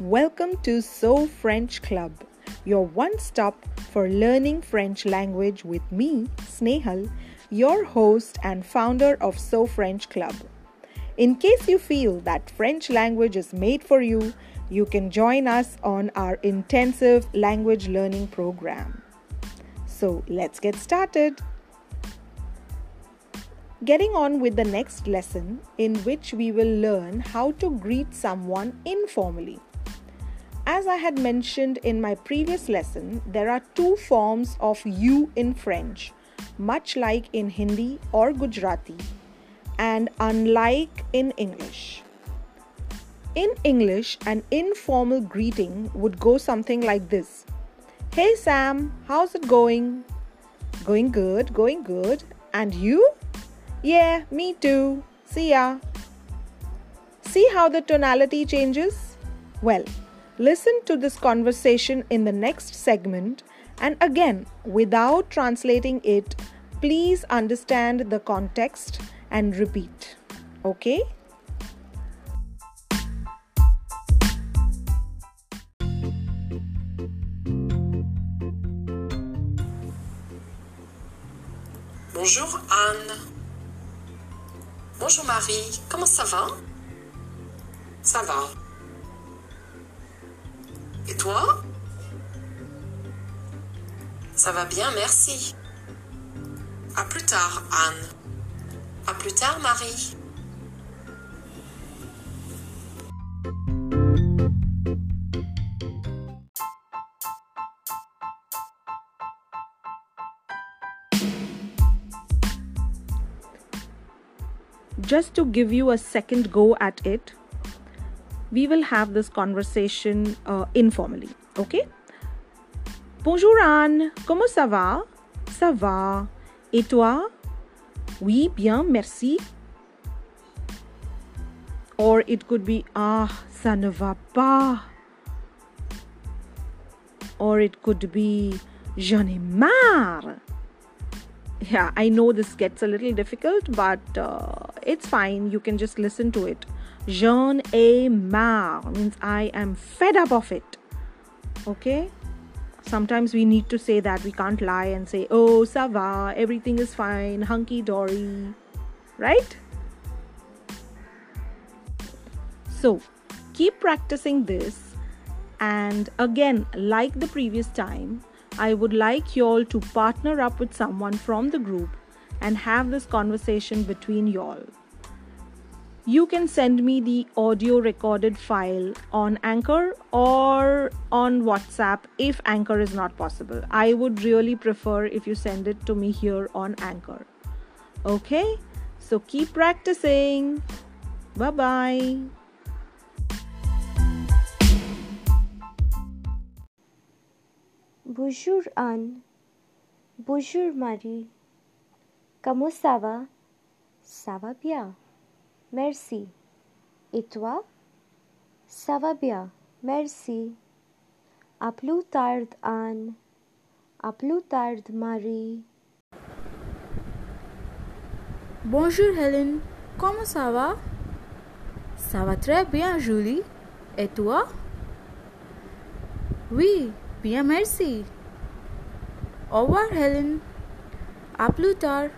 Welcome to So French Club, your one stop for learning French language with me, Snehal, your host and founder of So French Club. In case you feel that French language is made for you, you can join us on our intensive language learning program. So let's get started. Getting on with the next lesson, in which we will learn how to greet someone informally. As I had mentioned in my previous lesson, there are two forms of you in French, much like in Hindi or Gujarati, and unlike in English. In English, an informal greeting would go something like this Hey Sam, how's it going? Going good, going good. And you? Yeah, me too. See ya. See how the tonality changes? Well, listen to this conversation in the next segment and again, without translating it, please understand the context and repeat. Okay? Bonjour Anne. Bonjour Marie. Comment ça va Ça va. Et toi? Ça va bien, merci. À plus tard, Anne. À plus tard, Marie. just to give you a second go at it, we will have this conversation uh, informally. Okay? Bonjour Anne, comment ça va? Ça va. Et toi? Oui, bien, merci. Or it could be Ah, ça ne va pas. Or it could be J'en ai marre yeah i know this gets a little difficult but uh, it's fine you can just listen to it j'en ai marre means i am fed up of it. Okay? Sometimes we need to say that. We can't lie and say oh ça va everything is fine hunky dory right? So keep practicing this. And again like the previous time I would like y'all to partner up with someone from the group and have this conversation between y'all. You can send me the audio recorded file on Anchor or on WhatsApp if Anchor is not possible. I would really prefer if you send it to me here on Anchor. Okay? So keep practicing. Bye bye. Bonjour Anne. Bonjour Marie. Comment ça va? Ça va bien. Merci. Et toi? Ça va bien. Merci. À plus tard Anne. À plus tard Marie. Bonjour Helen. Comment ça va? Ça va très bien Julie. Et toi? Oui, bien merci. Au revoir Helen. À plus tard.